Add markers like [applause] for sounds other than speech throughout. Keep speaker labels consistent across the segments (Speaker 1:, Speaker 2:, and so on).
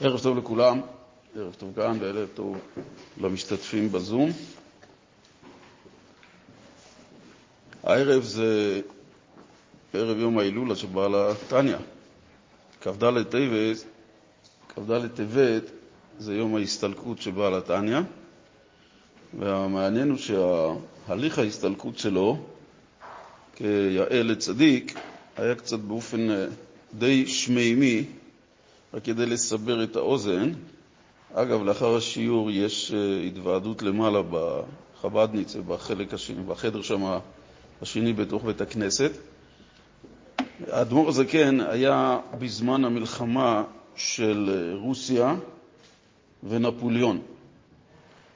Speaker 1: ערב טוב לכולם, ערב טוב כאן וערב טוב למשתתפים בזום. הערב זה ערב יום ההילולה של בעל התניא. כ"ד טבת, כ"ד טבת זה יום ההסתלקות של בעל התניא, והמעניין הוא שהליך ההסתלקות שלו כיאה לצדיק היה קצת באופן די שמימי, רק כדי לסבר את האוזן. אגב, לאחר השיעור יש התוועדות למעלה בחב"דניץ, בחלק השני, בחדר שם השני בתוך בית הכנסת. האדמו"ר הזקן היה בזמן המלחמה של רוסיה ונפוליאון.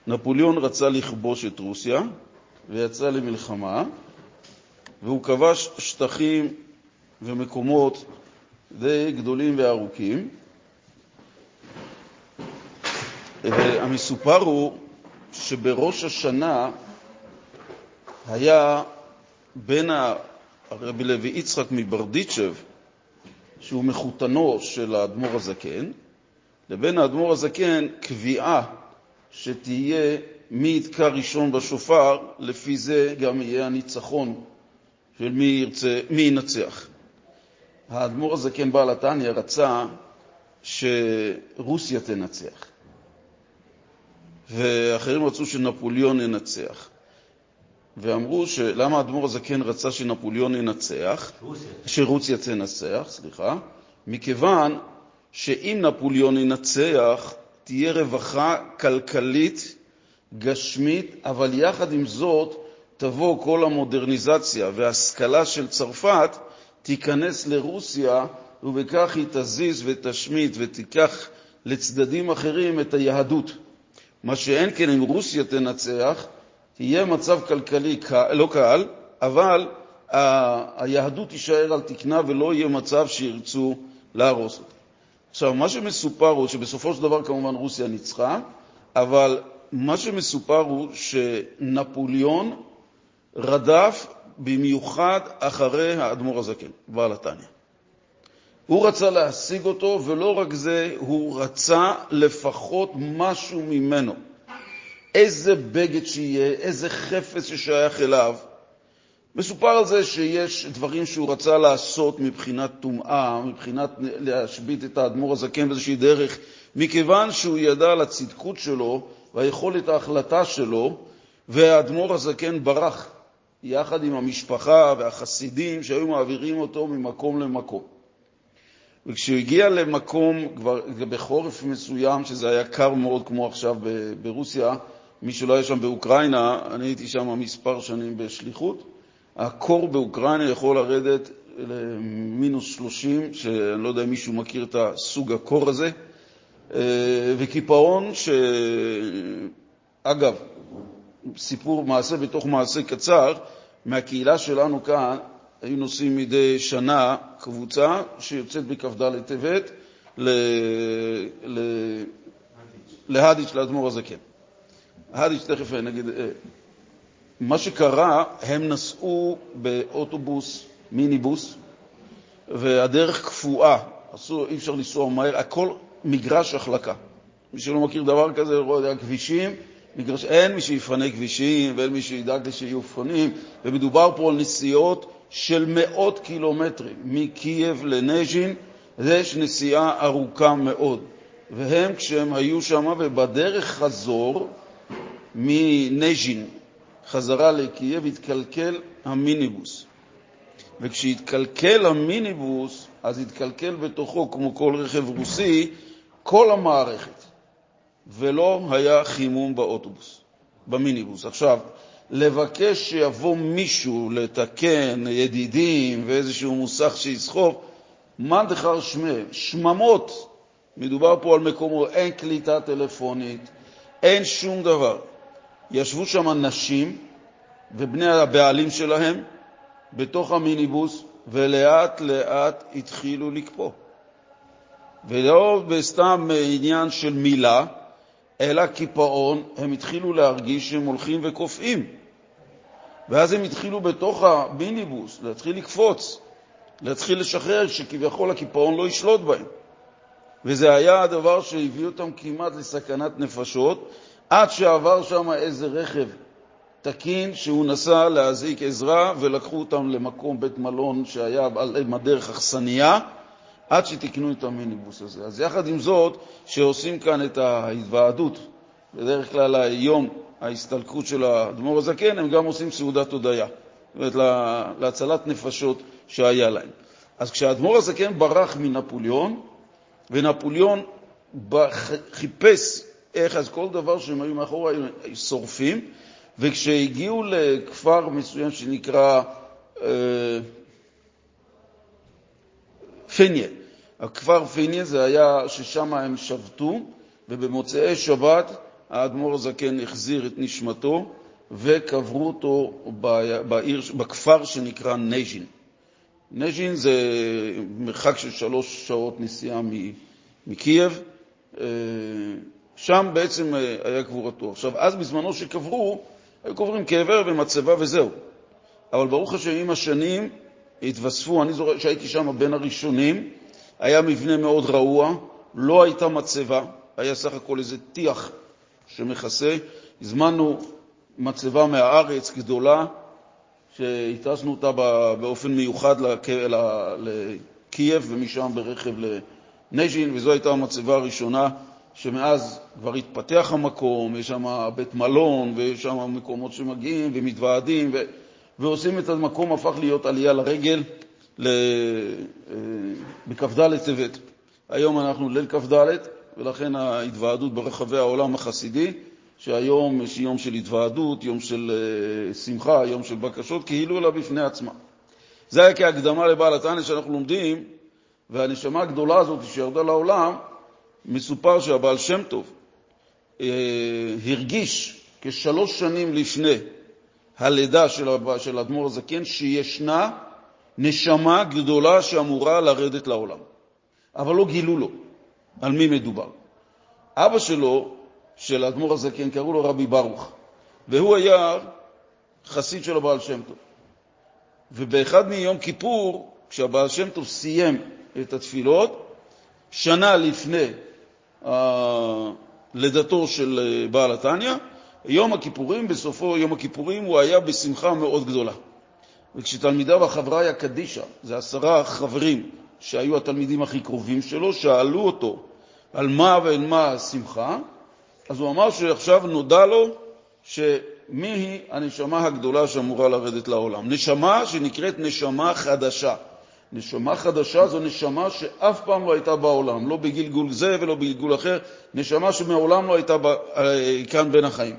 Speaker 1: נפוליאון רצה לכבוש את רוסיה ויצא למלחמה, והוא כבש שטחים ומקומות די גדולים וארוכים. המסופר הוא שבראש השנה היה בין הרבי לוי יצחק מברדיצ'ב, שהוא מחותנו של האדמו"ר הזקן, לבין האדמו"ר הזקן קביעה שתהיה מי יתקע ראשון בשופר, לפי זה גם יהיה הניצחון של מי, ירצה, מי ינצח. האדמו"ר הזקן בעל התניא רצה שרוסיה תנצח, ואחרים רצו שנפוליאון ינצח. ואמרו שלמה האדמו"ר הזקן רצה שנפוליאון ינצח,
Speaker 2: רוסיה.
Speaker 1: שרוסיה תנצח, סליחה, מכיוון שאם נפוליאון ינצח, תהיה רווחה כלכלית, גשמית, אבל יחד עם זאת תבוא כל המודרניזציה וההשכלה של צרפת תיכנס לרוסיה, ובכך היא תזיז ותשמיט ותיקח לצדדים אחרים את היהדות. מה שאין כן אם רוסיה תנצח, תהיה מצב כלכלי לא קל, אבל היהדות תישאר על תקנה ולא יהיה מצב שירצו להרוס אותה. עכשיו, מה שמסופר הוא שבסופו של דבר כמובן רוסיה ניצחה, אבל מה שמסופר הוא שנפוליאון רדף במיוחד אחרי האדמו"ר הזקן, בעל התניא. הוא רצה להשיג אותו, ולא רק זה, הוא רצה לפחות משהו ממנו. איזה בגד שיהיה, איזה חפץ ששייך אליו. מסופר על זה שיש דברים שהוא רצה לעשות מבחינת טומאה, מבחינת להשבית את האדמו"ר הזקן באיזושהי דרך, מכיוון שהוא ידע על הצדקות שלו והיכולת ההחלטה שלו, והאדמו"ר הזקן ברח יחד עם המשפחה והחסידים שהיו מעבירים אותו ממקום למקום. וכשהוא הגיע למקום, כבר בחורף מסוים, שזה היה קר מאוד כמו עכשיו ברוסיה, מי שלא היה שם באוקראינה, אני הייתי שם מספר שנים בשליחות, הקור באוקראינה יכול לרדת למינוס 30, שאני לא יודע אם מישהו מכיר את הסוג הקור הזה, וקיפאון שאגב, סיפור מעשה בתוך מעשה קצר, מהקהילה שלנו כאן היו נוסעים מדי שנה קבוצה שיוצאת בכ"ד טבת להדיץ' לאדמו"ר הזקן. הדיץ', תכף נגיד, מה שקרה, הם נסעו באוטובוס, מיניבוס, והדרך קפואה, אי אפשר לנסוע מהר, הכל מגרש החלקה. מי שלא מכיר דבר כזה, לא יודע, כבישים, מגרש, אין מי שיפנה כבישים ואין מי שידאג שיהיו פונים, ומדובר פה על נסיעות של מאות קילומטרים מקייב לנז'ין, יש נסיעה ארוכה מאוד. והם, כשהם היו שם, ובדרך חזור מנז'ין חזרה לקייב, התקלקל המיניבוס. וכשהתקלקל המיניבוס, אז התקלקל בתוכו, כמו כל רכב רוסי, כל המערכת. ולא היה חימום באוטובוס, במיניבוס. עכשיו, לבקש שיבוא מישהו לתקן ידידים ואיזשהו מוסך שיסחוב, מאן דכר שמיה, שממות. מדובר פה על מקומות, אין קליטה טלפונית, אין שום דבר. ישבו שם נשים ובני הבעלים שלהם בתוך המיניבוס, ולאט לאט התחילו לקפוא. ולא בסתם עניין של מילה, אלא קיפאון, הם התחילו להרגיש שהם הולכים וקופאים. ואז הם התחילו בתוך המיניבוס להתחיל לקפוץ, להתחיל לשחרר, שכביכול הקיפאון לא ישלוט בהם. וזה היה הדבר שהביא אותם כמעט לסכנת נפשות, עד שעבר שם איזה רכב תקין שהוא נסע להזעיק עזרה, ולקחו אותם למקום בית מלון שהיה על הדרך אכסניה, עד שתיקנו את המיניבוס הזה. אז יחד עם זאת, שעושים כאן את ההתוועדות, בדרך כלל היום ההסתלקות של האדמו"ר הזקן, הם גם עושים סעודת הודיה, זאת אומרת, להצלת נפשות שהיה להם. אז כשהאדמו"ר הזקן ברח מנפוליאון, ונפוליאון חיפש איך, אז כל דבר שהם היו מאחורה היו שורפים, וכשהגיעו לכפר מסוים שנקרא אה, פניה, הכפר פניה זה היה ששם הם שבתו, ובמוצאי שבת האדמו"ר הזקן החזיר את נשמתו וקברו אותו בעיר, בכפר שנקרא נז'ין. נז'ין זה מרחק של שלוש שעות נסיעה מקייב, אה, שם בעצם אה, היה קבורתו. עכשיו, אז בזמנו שקברו, היו קוברים קבר ומצבה וזהו. אבל ברוך השם, עם השנים התווספו, אני זוכר שהייתי שם בין הראשונים, היה מבנה מאוד רעוע, לא הייתה מצבה, היה סך הכל איזה טיח שמכסה. הזמנו מצבה מהארץ גדולה, שהטסנו אותה באופן מיוחד לקייב ומשם ברכב לנז'ין, וזו הייתה המצבה הראשונה שמאז כבר התפתח המקום, יש שם בית מלון ויש שם מקומות שמגיעים ומתוועדים. ועושים את המקום, הפך להיות עלייה לרגל. אה, בכ"ד טבת. היום אנחנו ליל כ"ד, ולכן ההתוועדות ברחבי העולם החסידי, שהיום יש יום של התוועדות, יום של אה, שמחה, יום של בקשות, כאילו לה בפני עצמה. זה היה כהקדמה לבעל התניא שאנחנו לומדים, והנשמה הגדולה הזאת שירדה לעולם, מסופר שהבעל שם טוב אה, הרגיש כשלוש שנים לפני הלידה של אדמו"ר הזקן שישנה נשמה גדולה שאמורה לרדת לעולם, אבל לא גילו לו על מי מדובר. אבא שלו, של אדמו"ר הזקן, קראו לו רבי ברוך, והוא היה חסיד של הבעל שם טוב. ובאחד מיום כיפור, כשהבעל שם טוב סיים את התפילות, שנה לפני לידתו של אה, בעל התניא, יום הכיפורים, בסופו יום הכיפורים, הוא היה בשמחה מאוד גדולה. וכשתלמידיו החבריה קדישא, זה עשרה חברים שהיו התלמידים הכי קרובים שלו, שאלו אותו על מה ואין מה השמחה, אז הוא אמר שעכשיו נודע לו שמי היא הנשמה הגדולה שאמורה לרדת לעולם. נשמה שנקראת נשמה חדשה. נשמה חדשה זו נשמה שאף פעם לא הייתה בעולם, לא בגלגול זה ולא בגלגול אחר, נשמה שמעולם לא הייתה אה, כאן בין החיים.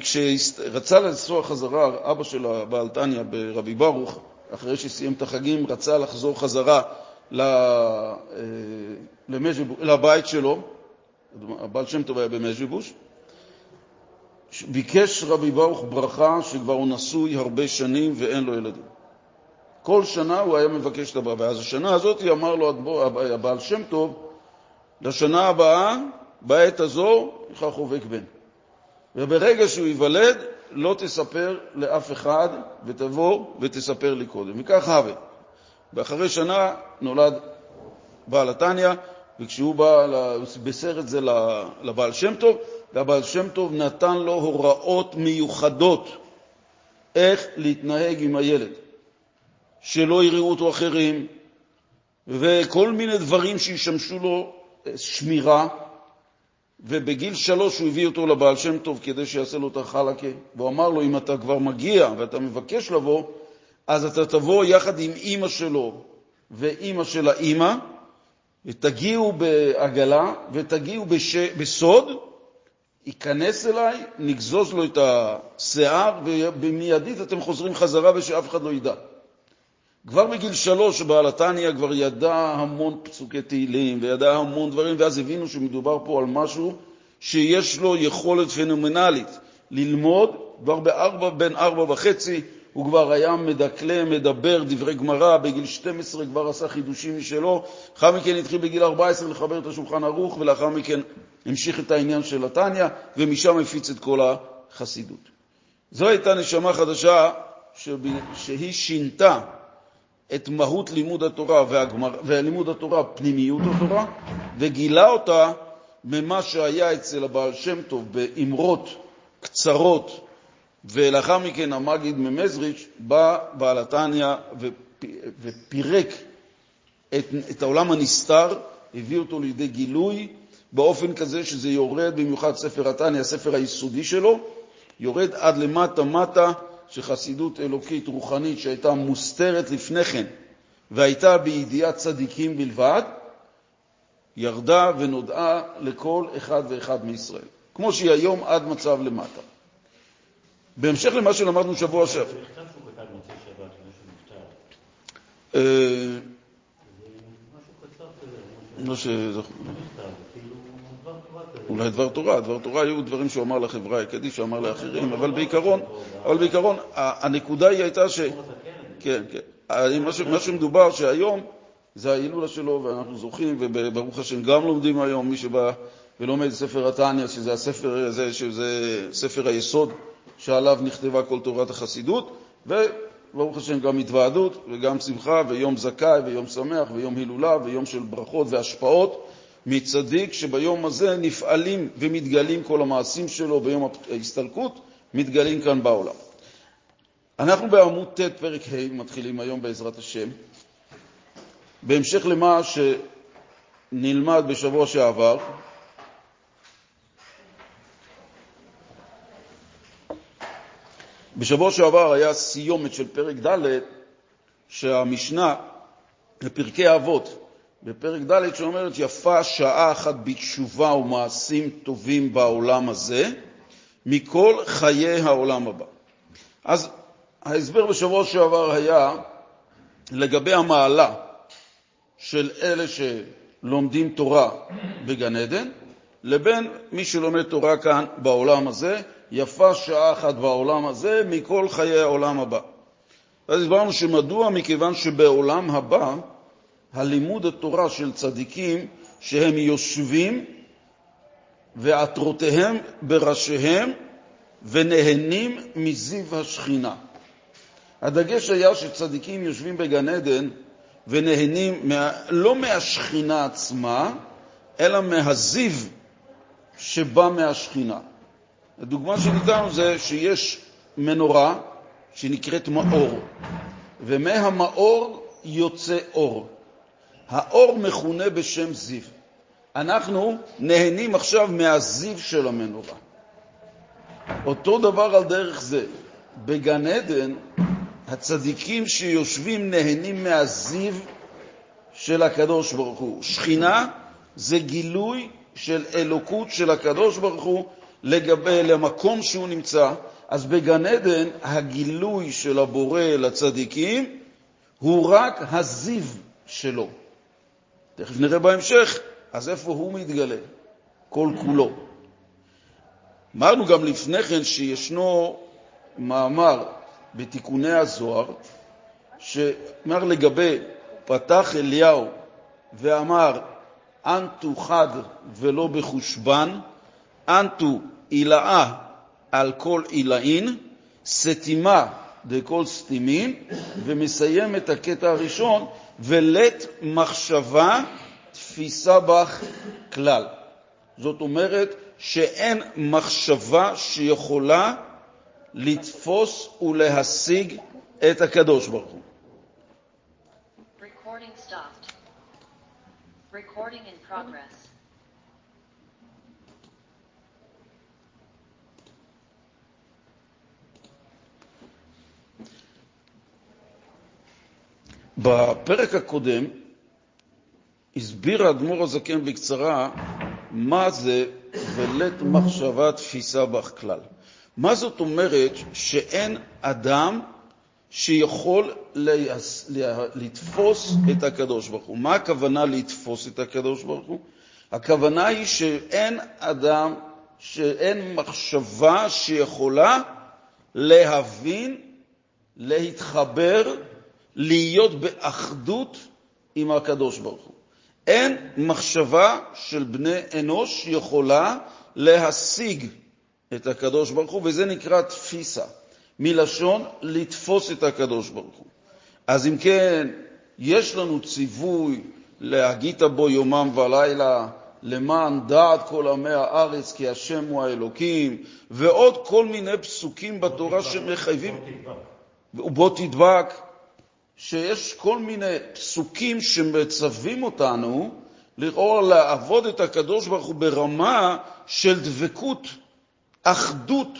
Speaker 1: כשרצה לנסוע חזרה, אבא של הבעל תניא ברבי ברוך, אחרי שסיים את החגים, רצה לחזור חזרה אה, לבית שלו, הבעל שם טוב היה במז'יבוש, ביקש רבי ברוך ברכה שכבר הוא נשוי הרבה שנים ואין לו ילדים. כל שנה הוא היה מבקש את הבא, ואז השנה הזאת אמר לו הבעל שם טוב, לשנה הבאה, בעת הזו, לך חובק בן. וברגע שהוא ייוולד, לא תספר לאף אחד, ותבוא ותספר לי קודם. וכך הווה. ואחרי שנה נולד בעל התניא, וכשהוא בא, בישר את זה לבעל שם טוב, והבעל שם טוב נתן לו הוראות מיוחדות איך להתנהג עם הילד. שלא יראו אותו אחרים, וכל מיני דברים שישמשו לו אה, שמירה. ובגיל שלוש הוא הביא אותו לבעל שם טוב כדי שיעשה לו את החלקה, והוא אמר לו, אם אתה כבר מגיע ואתה מבקש לבוא, אז אתה תבוא יחד עם אימא שלו ואימא של האימא, ותגיעו בעגלה ותגיעו בש... בסוד, ייכנס אליי, נגזוז לו את השיער, ובמיידית אתם חוזרים חזרה ושאף אחד לא ידע. כבר בגיל שלוש בעל התניא כבר ידע המון פסוקי תהילים וידע המון דברים, ואז הבינו שמדובר פה על משהו שיש לו יכולת פנומנלית ללמוד. כבר בארבע, בין ארבע וחצי הוא כבר היה מדקלם, מדבר דברי גמרא, בגיל 12 כבר עשה חידושים משלו, לאחר מכן התחיל בגיל 14 לחבר את השולחן ערוך, ולאחר מכן המשיך את העניין של התניא, ומשם הפיץ את כל החסידות. זו הייתה נשמה חדשה שהיא שינתה את מהות לימוד התורה והגמר, ולימוד התורה, פנימיות התורה, וגילה אותה ממה שהיה אצל הבעל שם טוב באמרות קצרות, ולאחר מכן המגיד ממזריץ' בא בעל התניא ופירק את, את העולם הנסתר, הביא אותו לידי גילוי באופן כזה שזה יורד, במיוחד ספר התניא, הספר היסודי שלו, יורד עד למטה-מטה, שחסידות אלוקית רוחנית שהייתה מוסתרת לפני כן והייתה בידיעת צדיקים בלבד, ירדה ונודעה לכל אחד ואחד מישראל, כמו שהיא היום עד מצב למטה. בהמשך למה שלמדנו שבוע שעבר. נפטר. לא ש... אולי דבר תורה, דבר תורה היו דברים שהוא אמר לחברה הקדיש, שהוא אמר לאחרים, אבל בעיקרון, אבל בעיקרון, הנקודה היא הייתה ש... כן, כן. מה שמדובר שהיום זה ההילולה שלו, ואנחנו זוכים, וברוך השם גם לומדים היום, מי שבא ולומד ספר התניא, שזה הספר הזה, שזה ספר היסוד שעליו נכתבה כל תורת החסידות, ברוך השם, גם התוועדות וגם שמחה ויום זכאי ויום שמח ויום הילולה ויום של ברכות והשפעות מצדיק שביום הזה נפעלים ומתגלים כל המעשים שלו ביום ההסתלקות, מתגלים כאן בעולם. אנחנו בעמוד ט' פרק ה' מתחילים היום בעזרת השם. בהמשך למה שנלמד בשבוע שעבר, בשבוע שעבר היה סיומת של פרק ד' שהמשנה בפרקי אבות, בפרק ד' שאומרת יפה שעה אחת בתשובה ומעשים טובים בעולם הזה מכל חיי העולם הבא. אז ההסבר בשבוע שעבר היה לגבי המעלה של אלה שלומדים תורה בגן עדן לבין מי שלומד תורה כאן בעולם הזה, יפה שעה אחת בעולם הזה מכל חיי העולם הבא. אז הסברנו שמדוע? מכיוון שבעולם הבא הלימוד התורה של צדיקים שהם יושבים ועטרותיהם בראשיהם ונהנים מזיו השכינה. הדגש היה שצדיקים יושבים בגן עדן ונהנים מה, לא מהשכינה עצמה, אלא מהזיו שבא מהשכינה. הדוגמה שניתנו זה שיש מנורה שנקראת מאור, ומהמאור יוצא אור. האור מכונה בשם זיו. אנחנו נהנים עכשיו מהזיו של המנורה. אותו דבר על דרך זה. בגן עדן, הצדיקים שיושבים נהנים מהזיו של הקדוש ברוך הוא. שכינה זה גילוי של אלוקות של הקדוש ברוך הוא לגבי למקום שהוא נמצא. אז בגן עדן הגילוי של הבורא לצדיקים הוא רק הזיו שלו. תכף נראה בהמשך, אז איפה הוא מתגלה? כל כולו. אמרנו גם לפני כן שישנו מאמר בתיקוני הזוהר, שאומר לגבי פתח אליהו ואמר אנטו חד ולא בחושבן, אנטו עילאה על כל עילאין, סתימה דכל סתימין, ומסיים את הקטע הראשון ולית מחשבה תפיסה בך כלל. זאת אומרת שאין מחשבה שיכולה לתפוס ולהשיג את הקדוש ברוך הוא. Recording stopped. Recording in progress. בפרק הקודם הסביר האדמו"ר הזקן בקצרה מה זה ולית מחשבה תפיסה בך כלל. מה זאת אומרת שאין אדם שיכול ליס... לתפוס את הקדוש ברוך הוא. מה הכוונה לתפוס את הקדוש ברוך הוא? הכוונה היא שאין אדם, שאין מחשבה שיכולה להבין, להתחבר, להיות באחדות עם הקדוש ברוך הוא. אין מחשבה של בני אנוש יכולה להשיג את הקדוש ברוך הוא, וזה נקרא תפיסה, מלשון לתפוס את הקדוש ברוך הוא. אז אם כן, יש לנו ציווי להגית בו יומם ולילה, למען דעת כל עמי הארץ, כי השם הוא האלוקים, ועוד כל מיני פסוקים בתורה שמחייבים, ובו תדבק, שיש כל מיני פסוקים שמצווים אותנו לכאורה לעבוד את הקדוש ברוך הוא ברמה של דבקות, אחדות,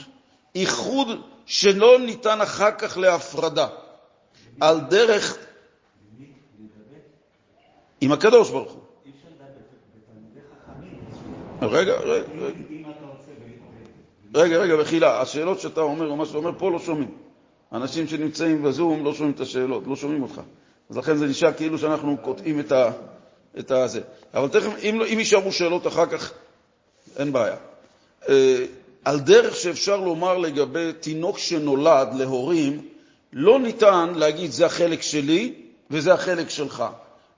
Speaker 1: איחוד, שלא ניתן אחר כך להפרדה. על דרך... עם הקדוש ברוך הוא. רגע, רגע, רגע, רגע, מחילה, השאלות שאתה אומר, או מה שאתה אומר, פה לא שומעים. אנשים שנמצאים בזום לא שומעים את השאלות, לא שומעים אותך. אז לכן זה נשאר כאילו שאנחנו קוטעים את ה... את הזה. אבל תכף, אם, אם יישארו שאלות אחר כך, אין בעיה. אה, על דרך שאפשר לומר לגבי תינוק שנולד להורים, לא ניתן להגיד זה החלק שלי וזה החלק שלך,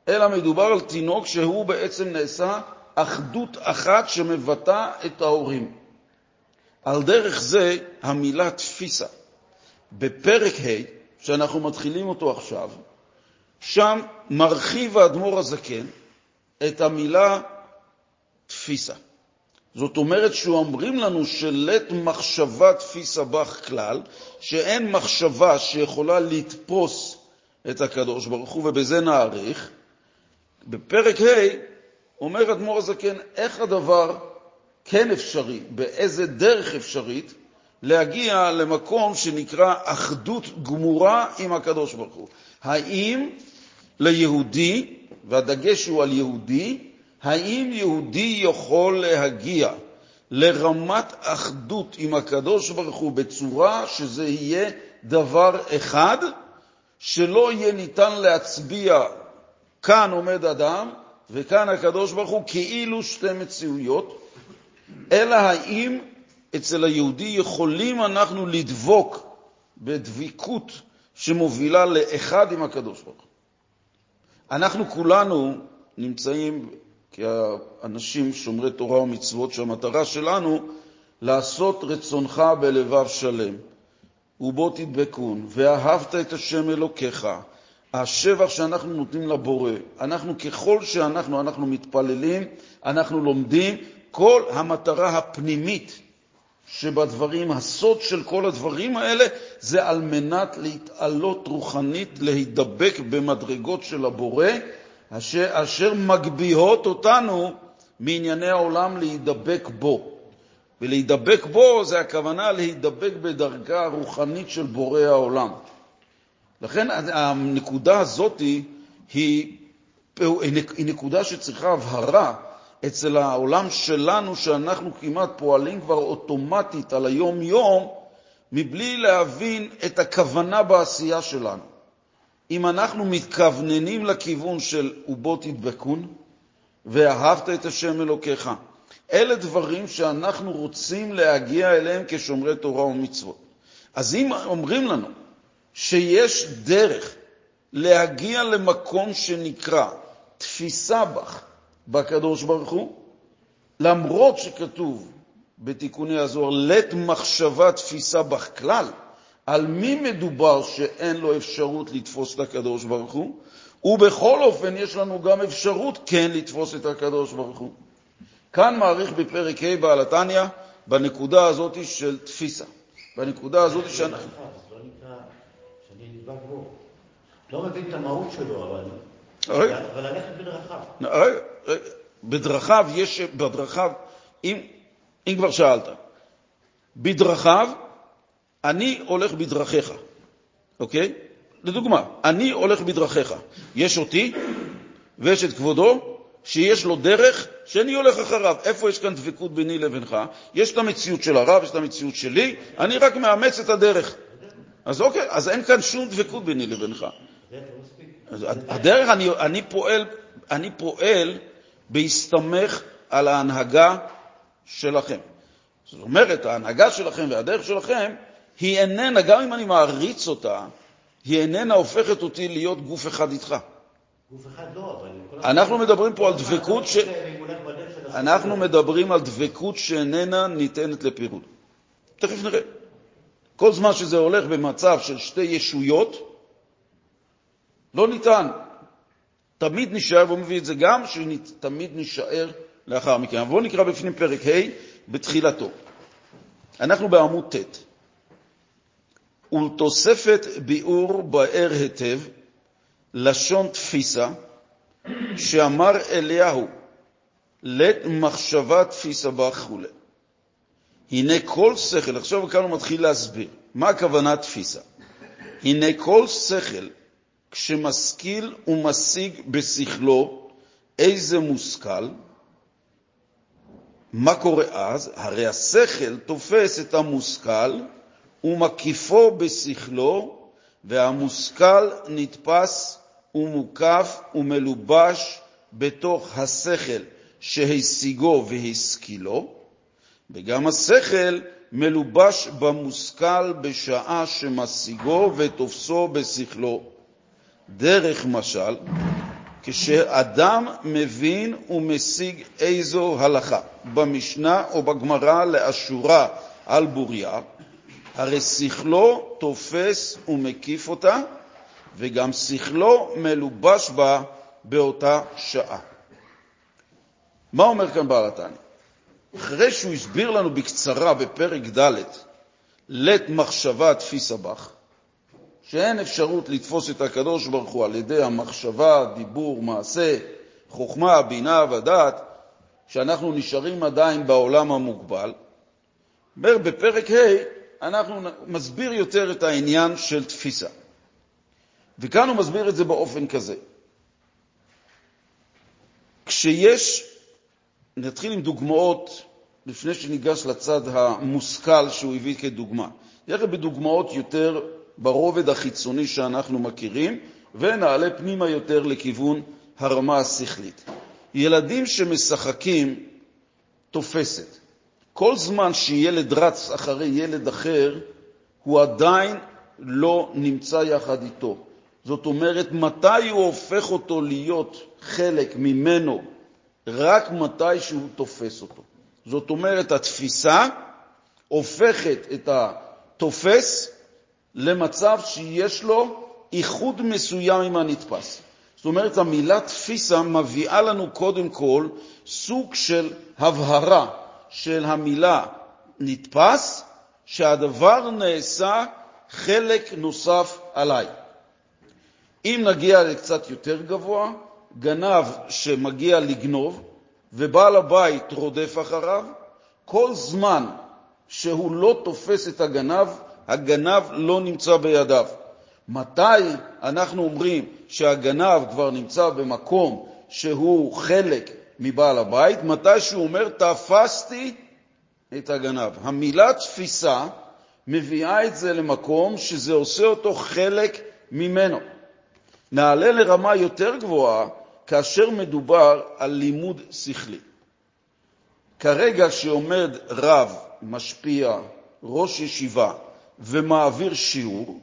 Speaker 1: אלא מדובר על תינוק שהוא בעצם נעשה אחדות אחת שמבטאה את ההורים. על דרך זה המלה תפיסה. בפרק ה', שאנחנו מתחילים אותו עכשיו, שם מרחיב האדמו"ר הזקן את המלה תפיסה. זאת אומרת שאומרים לנו שלית מחשבה תפיסה בך כלל, שאין מחשבה שיכולה לתפוס את הקדוש ברוך הוא, ובזה נאריך. בפרק ה' אומר אדמו"ר הזקן, איך הדבר כן אפשרי, באיזה דרך אפשרית, להגיע למקום שנקרא אחדות גמורה עם הקדוש ברוך הוא. האם ליהודי, והדגש הוא על יהודי, האם יהודי יכול להגיע לרמת אחדות עם הקדוש ברוך הוא בצורה שזה יהיה דבר אחד, שלא יהיה ניתן להצביע כאן עומד אדם וכאן הקדוש ברוך הוא כאילו שתי מציאויות, אלא האם אצל היהודי יכולים אנחנו לדבוק בדביקות שמובילה לאחד עם הקדוש ברוך הוא. אנחנו כולנו נמצאים כאנשים שומרי תורה ומצוות, שהמטרה שלנו לעשות רצונך בלבב שלם. ובו תדבקון, ואהבת את השם אלוקיך. השבח שאנחנו נותנים לבורא, אנחנו ככל שאנחנו אנחנו מתפללים, אנחנו לומדים, כל המטרה הפנימית שבדברים, הסוד של כל הדברים האלה, זה על מנת להתעלות רוחנית, להידבק במדרגות של הבורא, אשר, אשר מגביהות אותנו מענייני העולם להידבק בו. ולהידבק בו זה הכוונה להידבק בדרגה הרוחנית של בורא העולם. לכן הנקודה הזאת היא, היא, נקודה שצריכה הבהרה אצל העולם שלנו, שאנחנו כמעט פועלים כבר אוטומטית על היום-יום, מבלי להבין את הכוונה בעשייה שלנו. אם אנחנו מתכווננים לכיוון של ובו תדבקון, ואהבת את השם אלוקיך, אלה דברים שאנחנו רוצים להגיע אליהם כשומרי תורה ומצוות. אז אם אומרים לנו שיש דרך להגיע למקום שנקרא תפיסה בך, בקדוש ברוך הוא, למרות שכתוב בתיקוני הזוהר, לית מחשבה תפיסה בך כלל, על מי מדובר שאין לו אפשרות לתפוס את הקדוש ברוך הוא, ובכל אופן יש לנו גם אפשרות כן לתפוס את הקדוש ברוך הוא. כאן מעריך בפרק ה' בעל התניא, בנקודה הזאת של תפיסה. בנקודה הזאת שאנחנו...
Speaker 2: לא נקרא שאני נדבק בו. לא מבין את המהות שלו, אבל...
Speaker 1: רגע.
Speaker 2: אבל ללכת בדרכיו.
Speaker 1: רגע. בדרכיו יש, בדרכיו, אם, אם כבר שאלת, בדרכיו, אני הולך בדרכיך, אוקיי? לדוגמה, אני הולך בדרכיך. יש אותי ויש את כבודו, שיש לו דרך שאני הולך אחריו. איפה יש כאן דבקות ביני לבינך? יש את המציאות של הרב, יש את המציאות שלי, אני רק מאמץ את הדרך. אז אוקיי, אז אין כאן שום דבקות ביני לבינך. הדרך, אני, אני, פועל, אני פועל בהסתמך על ההנהגה שלכם. זאת אומרת, ההנהגה שלכם והדרך שלכם היא איננה, גם אם אני מעריץ אותה, היא איננה הופכת אותי להיות גוף אחד איתך.
Speaker 2: גוף אחד לא, אבל...
Speaker 1: אנחנו מדברים פה על דבקות ש... אנחנו מדברים על דבקות שאיננה ניתנת לפירוד. תכף נראה. כל זמן שזה הולך במצב של שתי ישויות, לא ניתן. תמיד נשאר, והוא מביא את זה גם, שתמיד נשאר לאחר מכן. אבל בואו נקרא בפנים פרק ה' בתחילתו. אנחנו בעמוד ט'. ולתוספת ביאור באר היטב, לשון תפיסה, שאמר אליהו, לית מחשבה תפיסה וכו'. הנה כל שכל, עכשיו כאן הוא מתחיל להסביר, מה הכוונה תפיסה? הנה כל שכל, כשמשכיל ומשיג בשכלו איזה מושכל, מה קורה אז? הרי השכל תופס את המושכל ומקיפו בשכלו, והמושכל נתפס ומוקף ומלובש בתוך השכל שהשיגו והשכילו, וגם השכל מלובש במושכל בשעה שמשיגו ותופסו בשכלו. דרך משל, כשאדם מבין ומשיג איזו הלכה, במשנה או בגמרא לאשורה על בוריה, הרי שכלו תופס ומקיף אותה, וגם שכלו מלובש בה באותה שעה. מה אומר כאן בעל התניא? אחרי שהוא הסביר לנו בקצרה בפרק ד' לית מחשבה תפיסה בך, שאין אפשרות לתפוס את הקדוש ברוך הוא על ידי המחשבה, דיבור, מעשה, חוכמה, בינה ודעת, שאנחנו נשארים עדיין בעולם המוגבל. אומר בפרק ה' אנחנו מסביר יותר את העניין של תפיסה. וכאן הוא מסביר את זה באופן כזה. כשיש, נתחיל עם דוגמאות לפני שניגש לצד המושכל שהוא הביא כדוגמה. נלך בדוגמאות יותר ברובד החיצוני שאנחנו מכירים, ונעלה פנימה יותר לכיוון הרמה השכלית. ילדים שמשחקים תופסת. כל זמן שילד רץ אחרי ילד אחר, הוא עדיין לא נמצא יחד איתו. זאת אומרת, מתי הוא הופך אותו להיות חלק ממנו? רק מתי שהוא תופס אותו. זאת אומרת, התפיסה הופכת את התופס למצב שיש לו איחוד מסוים עם הנתפס. זאת אומרת, המלה תפיסה מביאה לנו קודם כל סוג של הבהרה של המלה נתפס, שהדבר נעשה חלק נוסף עליי. אם נגיע לקצת יותר גבוה, גנב שמגיע לגנוב ובעל הבית רודף אחריו, כל זמן שהוא לא תופס את הגנב, הגנב לא נמצא בידיו. מתי אנחנו אומרים שהגנב כבר נמצא במקום שהוא חלק מבעל הבית? מתי שהוא אומר, תפסתי את הגנב. המלה תפיסה מביאה את זה למקום שזה עושה אותו חלק ממנו. נעלה לרמה יותר גבוהה כאשר מדובר על לימוד שכלי. כרגע שעומד רב, משפיע, ראש ישיבה ומעביר שיעור,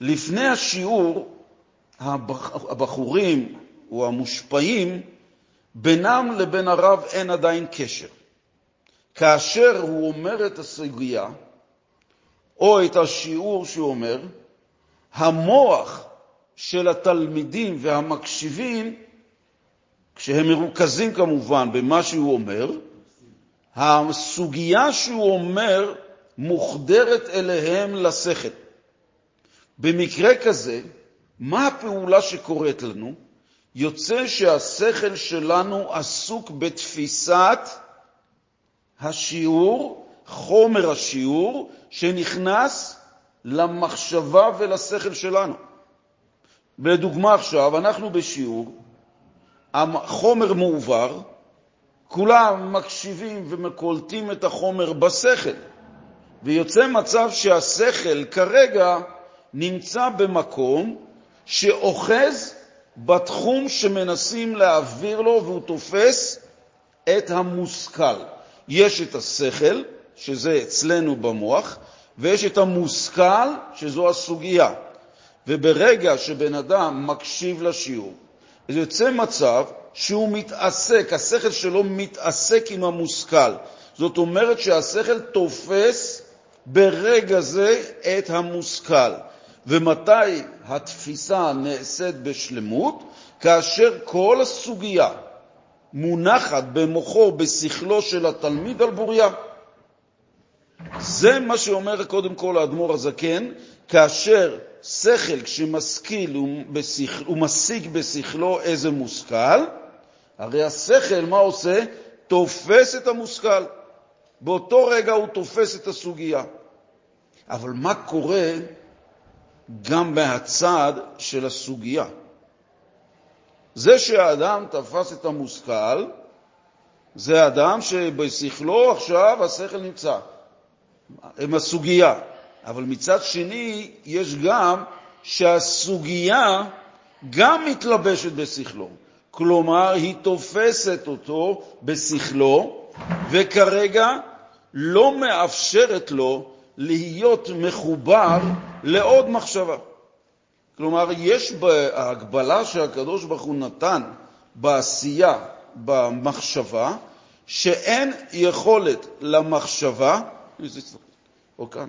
Speaker 1: לפני השיעור הבחורים או המושפעים, בינם לבין הרב אין עדיין קשר. כאשר הוא אומר את הסוגיה או את השיעור שהוא אומר, המוח של התלמידים והמקשיבים, כשהם מרוכזים כמובן במה שהוא אומר, הסוגיה שהוא אומר מוחדרת אליהם לשכל. במקרה כזה, מה הפעולה שקורית לנו? יוצא שהשכל שלנו עסוק בתפיסת השיעור, חומר השיעור, שנכנס למחשבה ולשכל שלנו. בדוגמה עכשיו, אנחנו בשיעור, החומר מועבר, כולם מקשיבים ומקולטים את החומר בשכל, ויוצא מצב שהשכל כרגע נמצא במקום שאוחז בתחום שמנסים להעביר לו והוא תופס את המושכל. יש את השכל, שזה אצלנו במוח, ויש את המושכל, שזו הסוגיה. וברגע שבן אדם מקשיב לשיעור, יוצא מצב שהוא מתעסק, השכל שלו מתעסק עם המושכל. זאת אומרת שהשכל תופס ברגע זה את המושכל. ומתי התפיסה נעשית בשלמות? כאשר כל הסוגיה מונחת במוחו, בשכלו של התלמיד על בוריה. זה מה שאומר קודם כל האדמו"ר הזקן, כאשר שכל, כשמשכיל, הוא, הוא משיג בשכלו איזה מושכל, הרי השכל, מה עושה? תופס את המושכל. באותו רגע הוא תופס את הסוגיה. אבל מה קורה גם מהצד של הסוגיה? זה שהאדם תפס את המושכל, זה אדם שבשכלו עכשיו השכל נמצא, עם הסוגיה. אבל מצד שני, יש גם שהסוגיה גם מתלבשת בשכלו. כלומר, היא תופסת אותו בשכלו, וכרגע לא מאפשרת לו להיות מחובר לעוד מחשבה. כלומר, יש בהגבלה שהקדוש ברוך הוא נתן בעשייה, במחשבה, שאין יכולת למחשבה, או כאן,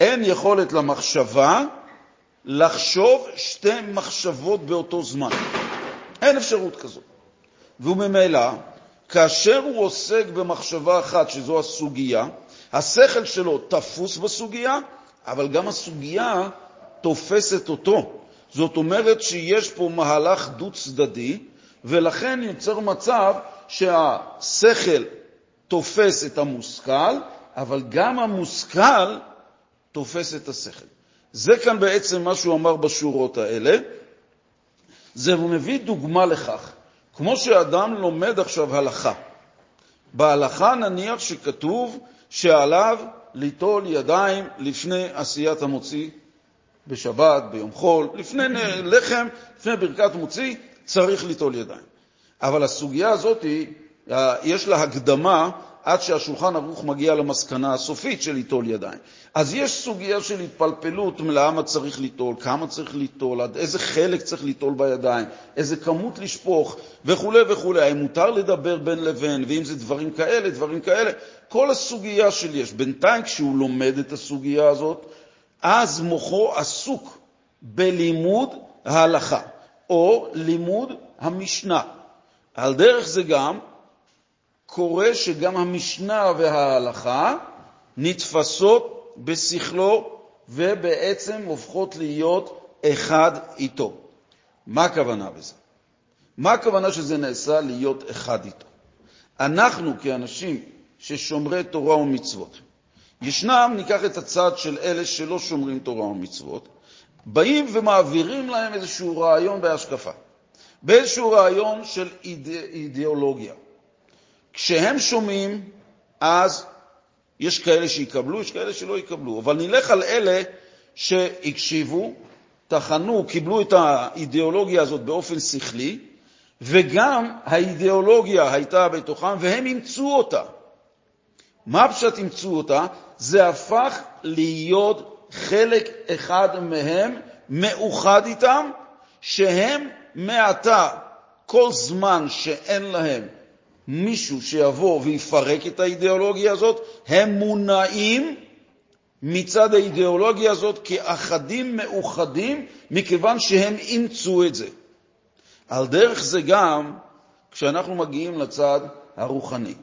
Speaker 1: אין יכולת למחשבה לחשוב שתי מחשבות באותו זמן. אין אפשרות כזאת. וממילא, כאשר הוא עוסק במחשבה אחת, שזו הסוגיה, השכל שלו תפוס בסוגיה, אבל גם הסוגיה תופסת אותו. זאת אומרת שיש פה מהלך דו-צדדי, ולכן יוצר מצב שהשכל תופס את המושכל, אבל גם המושכל תופס את השכל. זה כאן בעצם מה שהוא אמר בשורות האלה. זה מביא דוגמה לכך. כמו שאדם לומד עכשיו הלכה, בהלכה נניח שכתוב שעליו ליטול ידיים לפני עשיית המוציא בשבת, ביום חול, לפני [laughs] לחם, לפני ברכת מוציא, צריך ליטול ידיים. אבל הסוגיה הזאת, יש לה הקדמה עד שהשולחן ערוך מגיע למסקנה הסופית של ליטול ידיים. אז יש סוגיה של התפלפלות למה צריך ליטול, כמה צריך ליטול, עד איזה חלק צריך ליטול בידיים, איזה כמות לשפוך וכו' וכו'. האם מותר לדבר בין לבין, ואם זה דברים כאלה, דברים כאלה. כל הסוגיה של יש. בינתיים כשהוא לומד את הסוגיה הזאת, אז מוחו עסוק בלימוד ההלכה או לימוד המשנה. על דרך זה גם קורה שגם המשנה וההלכה נתפסות בשכלו ובעצם הופכות להיות אחד איתו. מה הכוונה בזה? מה הכוונה שזה נעשה להיות אחד איתו? אנחנו כאנשים ששומרי תורה ומצוות, ישנם, ניקח את הצד של אלה שלא שומרים תורה ומצוות, באים ומעבירים להם איזשהו רעיון בהשקפה, באיזשהו רעיון של אידא, אידיאולוגיה. כשהם שומעים, אז יש כאלה שיקבלו, יש כאלה שלא יקבלו. אבל נלך על אלה שהקשיבו, טחנו, קיבלו את האידיאולוגיה הזאת באופן שכלי, וגם האידיאולוגיה הייתה בתוכם, והם אימצו אותה. מה פשוט אימצו אותה? זה הפך להיות חלק אחד מהם, מאוחד איתם, שהם מעתה, כל זמן שאין להם מישהו שיבוא ויפרק את האידיאולוגיה הזאת, הם מונעים מצד האידיאולוגיה הזאת כאחדים מאוחדים, מכיוון שהם אימצו את זה. על דרך זה גם כשאנחנו מגיעים לצד הרוחני,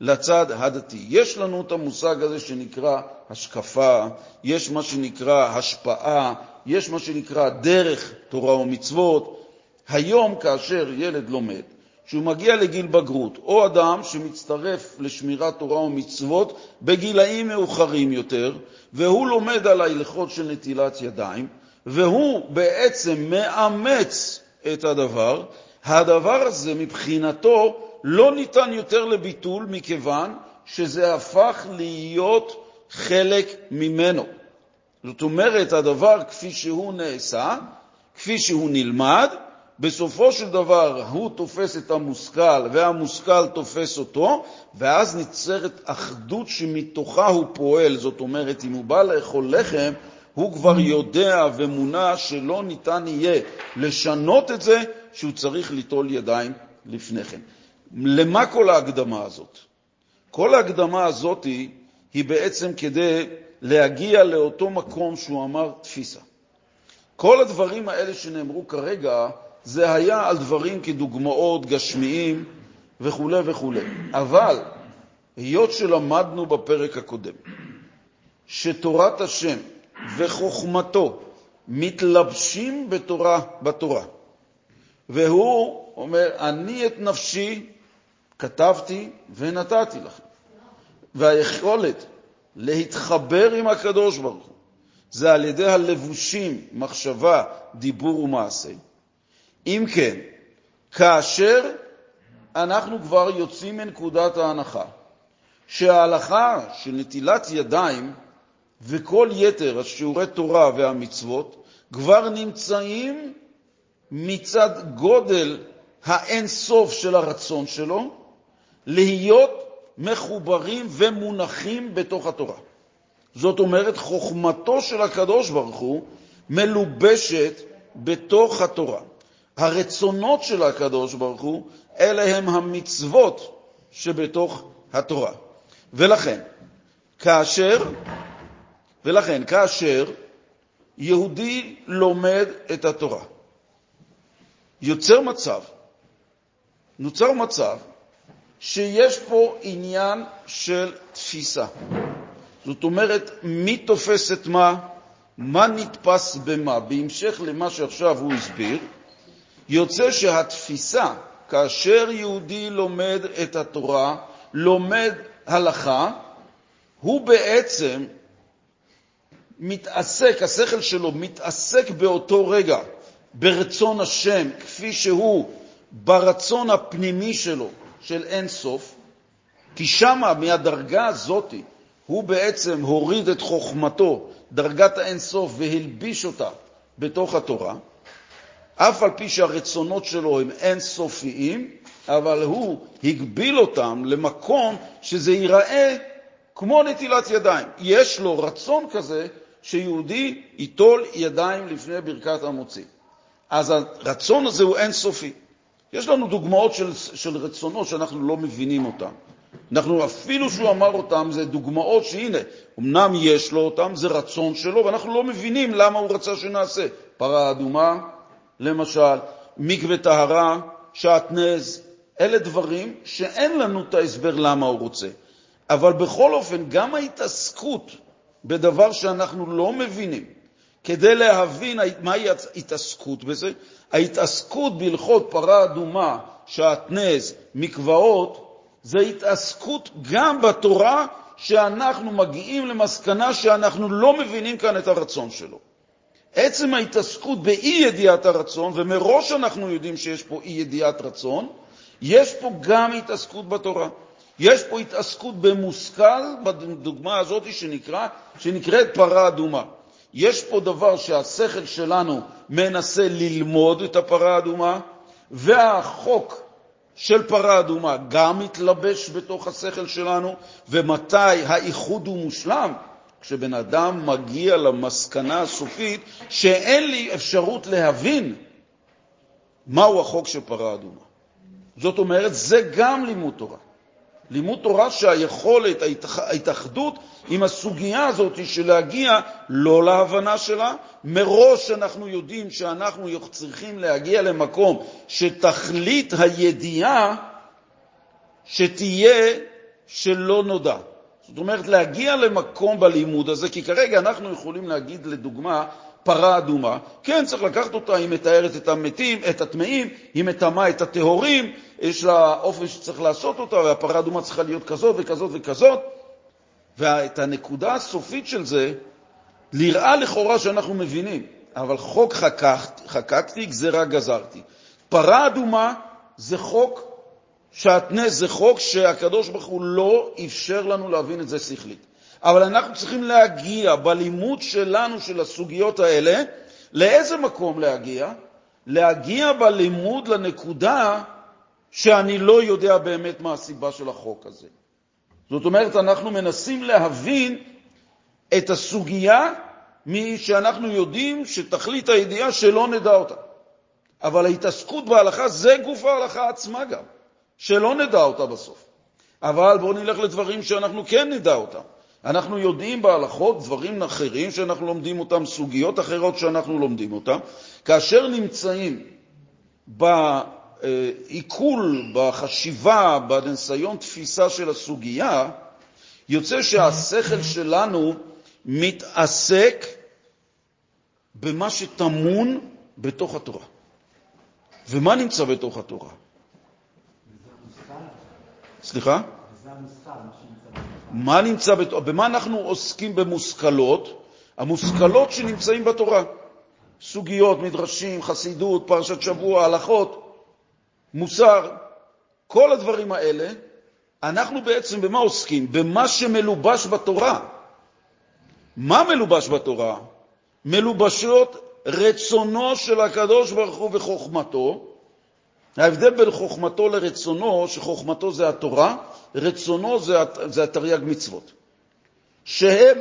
Speaker 1: לצד הדתי. יש לנו את המושג הזה שנקרא השקפה, יש מה שנקרא השפעה, יש מה שנקרא דרך תורה ומצוות. היום כאשר ילד לומד, שהוא מגיע לגיל בגרות, או אדם שמצטרף לשמירת תורה ומצוות בגילאים מאוחרים יותר, והוא לומד על ההלכות של נטילת ידיים, והוא בעצם מאמץ את הדבר, הדבר הזה מבחינתו לא ניתן יותר לביטול, מכיוון שזה הפך להיות חלק ממנו. זאת אומרת, הדבר כפי שהוא נעשה, כפי שהוא נלמד, בסופו של דבר הוא תופס את המושכל והמושכל תופס אותו, ואז ניצרת אחדות שמתוכה הוא פועל. זאת אומרת, אם הוא בא לאכול לחם, הוא כבר יודע ומונע שלא ניתן יהיה לשנות את זה, שהוא צריך ליטול ידיים לפני כן. למה כל ההקדמה הזאת? כל ההקדמה הזאת היא בעצם כדי להגיע לאותו מקום שהוא אמר תפיסה. כל הדברים האלה שנאמרו כרגע, זה היה על דברים כדוגמאות גשמיים וכו' וכו'. אבל היות שלמדנו בפרק הקודם שתורת השם וחוכמתו מתלבשים בתורה, בתורה, והוא אומר, אני את נפשי כתבתי ונתתי לכם. והיכולת להתחבר עם הקדוש ברוך הוא זה על ידי הלבושים, מחשבה, דיבור ומעשה. אם כן, כאשר אנחנו כבר יוצאים מנקודת ההנחה שההלכה של נטילת ידיים וכל יתר השיעורי תורה והמצוות כבר נמצאים מצד גודל האין-סוף של הרצון שלו להיות מחוברים ומונחים בתוך התורה. זאת אומרת, חוכמתו של הקדוש ברוך הוא מלובשת בתוך התורה. הרצונות של הקדוש ברוך הוא אלה הם המצוות שבתוך התורה. ולכן, כאשר, ולכן, כאשר יהודי לומד את התורה, יוצר מצב, נוצר מצב שיש פה עניין של תפיסה. זאת אומרת, מי תופס את מה, מה נתפס במה. בהמשך למה שעכשיו הוא הסביר, יוצא שהתפיסה, כאשר יהודי לומד את התורה, לומד הלכה, הוא בעצם מתעסק, השכל שלו מתעסק באותו רגע ברצון השם, כפי שהוא ברצון הפנימי שלו, של אין סוף, כי שמה, מהדרגה הזאת, הוא בעצם הוריד את חוכמתו, דרגת האין סוף, והלביש אותה בתוך התורה, אף על פי שהרצונות שלו הם אין סופיים, אבל הוא הגביל אותם למקום שזה ייראה כמו נטילת ידיים. יש לו רצון כזה שיהודי ייטול ידיים לפני ברכת המוציא. אז הרצון הזה הוא אין סופי. יש לנו דוגמאות של, של רצונות שאנחנו לא מבינים אותן. אנחנו, אפילו שהוא אמר אותם, זה דוגמאות שהנה, אמנם יש לו אותם, זה רצון שלו, ואנחנו לא מבינים למה הוא רצה שנעשה. פרה אדומה, למשל, מקווה טהרה, שעטנז, אלה דברים שאין לנו את ההסבר למה הוא רוצה. אבל בכל אופן, גם ההתעסקות בדבר שאנחנו לא מבינים, כדי להבין מהי ההתעסקות בזה, ההתעסקות בהלכות פרה אדומה, שעטנז, מקוואות, זה התעסקות גם בתורה שאנחנו מגיעים למסקנה שאנחנו לא מבינים כאן את הרצון שלו. עצם ההתעסקות באי-ידיעת הרצון, ומראש אנחנו יודעים שיש פה אי-ידיעת רצון, יש פה גם התעסקות בתורה. יש פה התעסקות במושכל, בדוגמה הזאת שנקרא, שנקראת פרה אדומה. יש פה דבר שהשכל שלנו מנסה ללמוד את הפרה האדומה, והחוק של פרה אדומה גם מתלבש בתוך השכל שלנו, ומתי האיחוד הוא מושלם? כשבן אדם מגיע למסקנה הסופית שאין לי אפשרות להבין מהו החוק של פרה אדומה. זאת אומרת, זה גם לימוד תורה. לימוד תורה שהיכולת, ההתאחדות עם הסוגיה הזאת של להגיע לא להבנה שלה, מראש אנחנו יודעים שאנחנו צריכים להגיע למקום שתכלית הידיעה שתהיה שלא נודע. זאת אומרת, להגיע למקום בלימוד הזה, כי כרגע אנחנו יכולים להגיד, לדוגמה, פרה אדומה, כן, צריך לקחת אותה, היא מתארת את המתים, את הטמאים, היא מטמאה את הטהורים, יש לה אופן שצריך לעשות אותה, והפרה אדומה צריכה להיות כזאת וכזאת וכזאת. ואת הנקודה הסופית של זה, נראה לכאורה שאנחנו מבינים, אבל חוק חקקתי, חקקתי גזירה גזרתי. פרה אדומה זה חוק שעטנז זה חוק שהקדוש ברוך הוא לא אפשר לנו להבין את זה שכלית. אבל אנחנו צריכים להגיע בלימוד שלנו של הסוגיות האלה, לאיזה מקום להגיע? להגיע בלימוד לנקודה שאני לא יודע באמת מה הסיבה של החוק הזה. זאת אומרת, אנחנו מנסים להבין את הסוגיה שאנחנו יודעים שתכלית הידיעה שלא נדע אותה. אבל ההתעסקות בהלכה זה גוף ההלכה עצמה גם, שלא נדע אותה בסוף. אבל בואו נלך לדברים שאנחנו כן נדע אותם. אנחנו יודעים בהלכות דברים אחרים שאנחנו לומדים אותם, סוגיות אחרות שאנחנו לומדים אותם. כאשר נמצאים בעיכול, בחשיבה, בניסיון תפיסה של הסוגיה, יוצא שהשכל שלנו מתעסק במה שטמון בתוך התורה. ומה נמצא בתוך התורה? סליחה? מה נמצא בתורה? במה אנחנו עוסקים במושכלות? המושכלות שנמצאים בתורה. סוגיות, מדרשים, חסידות, פרשת שבוע, הלכות, מוסר, כל הדברים האלה, אנחנו בעצם במה עוסקים? במה שמלובש בתורה. מה מלובש בתורה? מלובשות רצונו של הקדוש ברוך הוא וחוכמתו. ההבדל בין חוכמתו לרצונו, שחוכמתו זה התורה, רצונו זה, זה התרי"ג מצוות. שהם,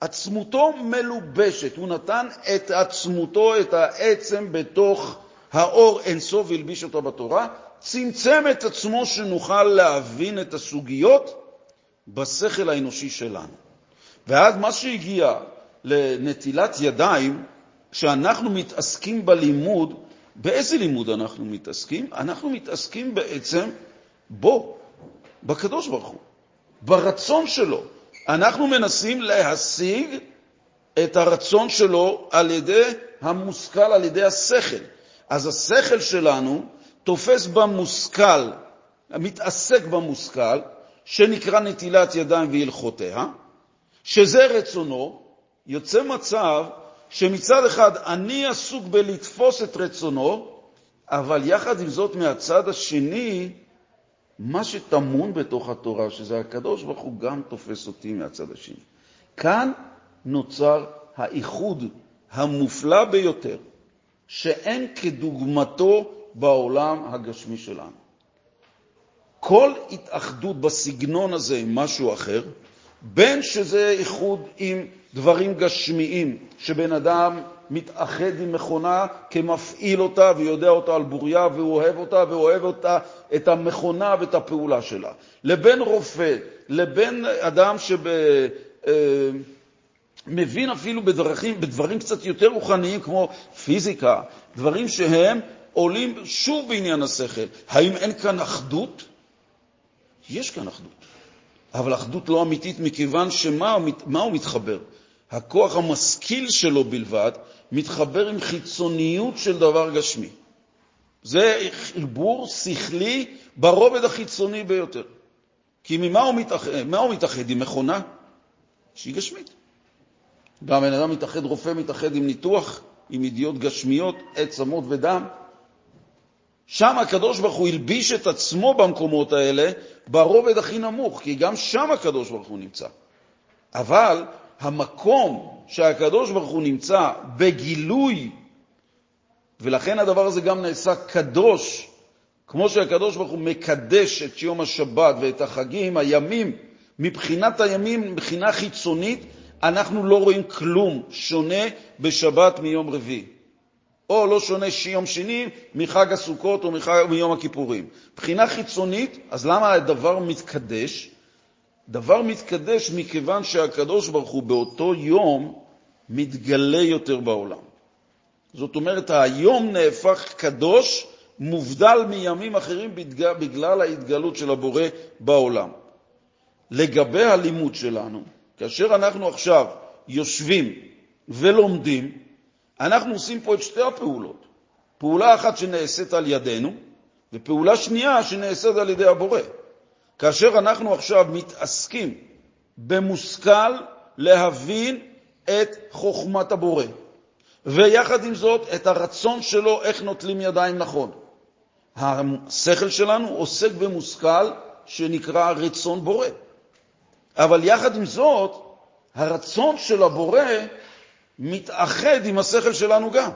Speaker 1: עצמותו מלובשת, הוא נתן את עצמותו, את העצם בתוך האור אינסוף והלביש אותו בתורה, צמצם את עצמו שנוכל להבין את הסוגיות בשכל האנושי שלנו. ואז מה שהגיע לנטילת ידיים, כשאנחנו מתעסקים בלימוד, באיזה לימוד אנחנו מתעסקים? אנחנו מתעסקים בעצם בו, בקדוש ברוך הוא, ברצון שלו. אנחנו מנסים להשיג את הרצון שלו על ידי המושכל, על ידי השכל. אז השכל שלנו תופס במושכל, מתעסק במושכל, שנקרא נטילת ידיים והלכותיה, שזה רצונו, יוצא מצב שמצד אחד אני עסוק בלתפוס את רצונו, אבל יחד עם זאת מהצד השני, מה שטמון בתוך התורה, שזה הקדוש ברוך הוא, גם תופס אותי מהצד השני. כאן נוצר האיחוד המופלא ביותר, שאין כדוגמתו בעולם הגשמי שלנו. כל התאחדות בסגנון הזה עם משהו אחר, בין שזה איחוד עם דברים גשמיים, שבן אדם מתאחד עם מכונה כמפעיל אותה ויודע אותה על בוריה והוא אוהב אותה ואוהב אותה, את המכונה ואת הפעולה שלה, לבין רופא, לבין אדם שמבין אה, אפילו בדרכים, בדברים קצת יותר רוחניים כמו פיזיקה, דברים שהם עולים שוב בעניין השכל. האם אין כאן אחדות? יש כאן אחדות, אבל אחדות לא אמיתית מכיוון שמה הוא מתחבר? הכוח המשכיל שלו בלבד מתחבר עם חיצוניות של דבר גשמי. זה חיבור שכלי ברובד החיצוני ביותר. כי ממה הוא מתאחד? מה הוא מתאחד? עם מכונה שהיא גשמית. גם בן אדם מתאחד, רופא מתאחד עם ניתוח, עם ידיעות גשמיות, עצמות ודם. שם הקדוש ברוך הוא הלביש את עצמו במקומות האלה ברובד הכי נמוך, כי גם שם הקדוש ברוך הוא נמצא. אבל המקום שהקדוש ברוך הוא נמצא בגילוי, ולכן הדבר הזה גם נעשה קדוש, כמו שהקדוש ברוך הוא מקדש את יום השבת ואת החגים, הימים, מבחינת הימים, מבחינה חיצונית, אנחנו לא רואים כלום שונה בשבת מיום רביעי. או לא שונה יום שני מחג הסוכות או מחג, מיום הכיפורים. מבחינה חיצונית, אז למה הדבר מתקדש? דבר מתקדש מכיוון שהקדוש ברוך הוא באותו יום מתגלה יותר בעולם. זאת אומרת, היום נהפך קדוש, מובדל מימים אחרים בגלל ההתגלות של הבורא בעולם. לגבי הלימוד שלנו, כאשר אנחנו עכשיו יושבים ולומדים, אנחנו עושים פה את שתי הפעולות. פעולה אחת שנעשית על ידינו, ופעולה שנייה שנעשית על ידי הבורא. כאשר אנחנו עכשיו מתעסקים במושכל להבין את חוכמת הבורא, ויחד עם זאת את הרצון שלו איך נוטלים ידיים נכון. השכל שלנו עוסק במושכל שנקרא רצון בורא. אבל יחד עם זאת, הרצון של הבורא מתאחד עם השכל שלנו גם.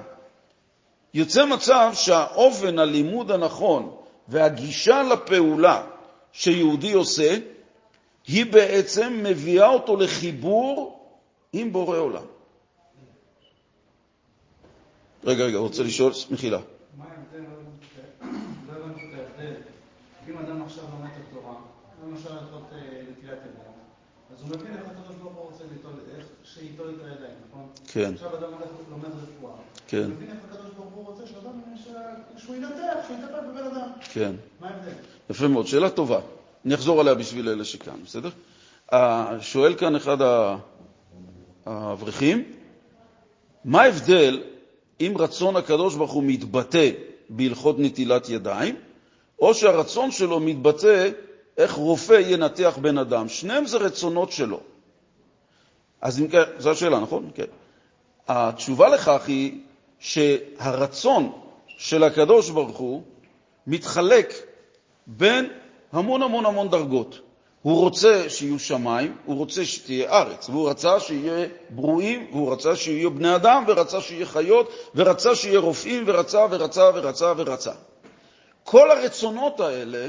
Speaker 1: יוצא מצב שהאופן הלימוד הנכון והגישה לפעולה שיהודי עושה, היא בעצם מביאה אותו לחיבור עם בורא עולם. רגע, רגע, רוצה לשאול, מחילה.
Speaker 3: מה ההבדל, לא הבנתי את ההבדל, אם אדם עכשיו לומד את התורה, למשל הלכות נטילת ידיים, אז הוא מבין איך הקדוש ברוך הוא רוצה שאיתו את הידיים, נכון?
Speaker 1: כן.
Speaker 3: עכשיו אדם הולך לומד רפואה.
Speaker 1: כן.
Speaker 3: הוא מבין איך הקדוש ברוך הוא רוצה שאדם, שהוא ינתח, שהוא יטפל בבן אדם.
Speaker 1: כן.
Speaker 3: מה ההבדל?
Speaker 1: יפה מאוד, שאלה טובה. אני אחזור עליה בשביל אלה שכאן, בסדר? שואל כאן אחד האברכים, מה ההבדל אם רצון הקדוש ברוך הוא מתבטא בהלכות נטילת ידיים, או שהרצון שלו מתבטא איך רופא ינתח בן אדם? שניהם זה רצונות שלו. אז אם כן, זו השאלה, נכון? כן. התשובה לכך היא שהרצון של הקדוש ברוך הוא מתחלק בין המון המון המון דרגות. הוא רוצה שיהיו שמיים, הוא רוצה שתהיה ארץ, והוא רצה שיהיה ברואים, והוא רצה שיהיו בני אדם, ורצה שיהיה חיות, ורצה שיהיה רופאים, ורצה ורצה ורצה ורצה. כל הרצונות האלה,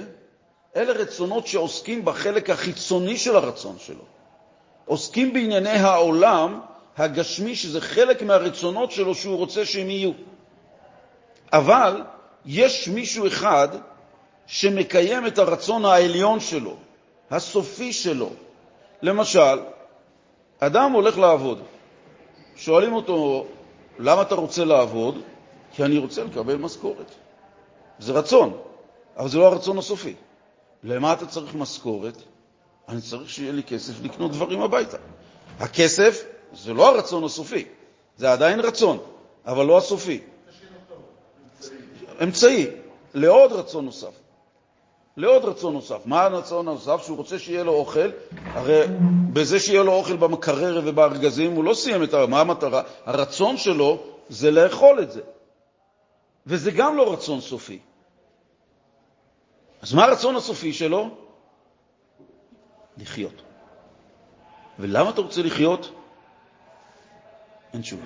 Speaker 1: אלה רצונות שעוסקים בחלק החיצוני של הרצון שלו. עוסקים בענייני העולם הגשמי, שזה חלק מהרצונות שלו שהוא רוצה שהם יהיו. אבל יש מישהו אחד שמקיים את הרצון העליון שלו, הסופי שלו. למשל, אדם הולך לעבוד. שואלים אותו, למה אתה רוצה לעבוד? כי אני רוצה לקבל משכורת. זה רצון, אבל זה לא הרצון הסופי. למה אתה צריך משכורת? אני צריך שיהיה לי כסף לקנות דברים הביתה. הכסף זה לא הרצון הסופי, זה עדיין רצון, אבל לא הסופי. אמצעי לעוד רצון נוסף. לעוד רצון נוסף. מה הרצון הנוסף? שהוא רוצה שיהיה לו אוכל, הרי בזה שיהיה לו אוכל במקרר ובארגזים הוא לא סיים את ה... מה המטרה? הרצון שלו זה לאכול את זה. וזה גם לא רצון סופי. אז מה הרצון הסופי שלו? לחיות. ולמה אתה רוצה לחיות? אין תשובה.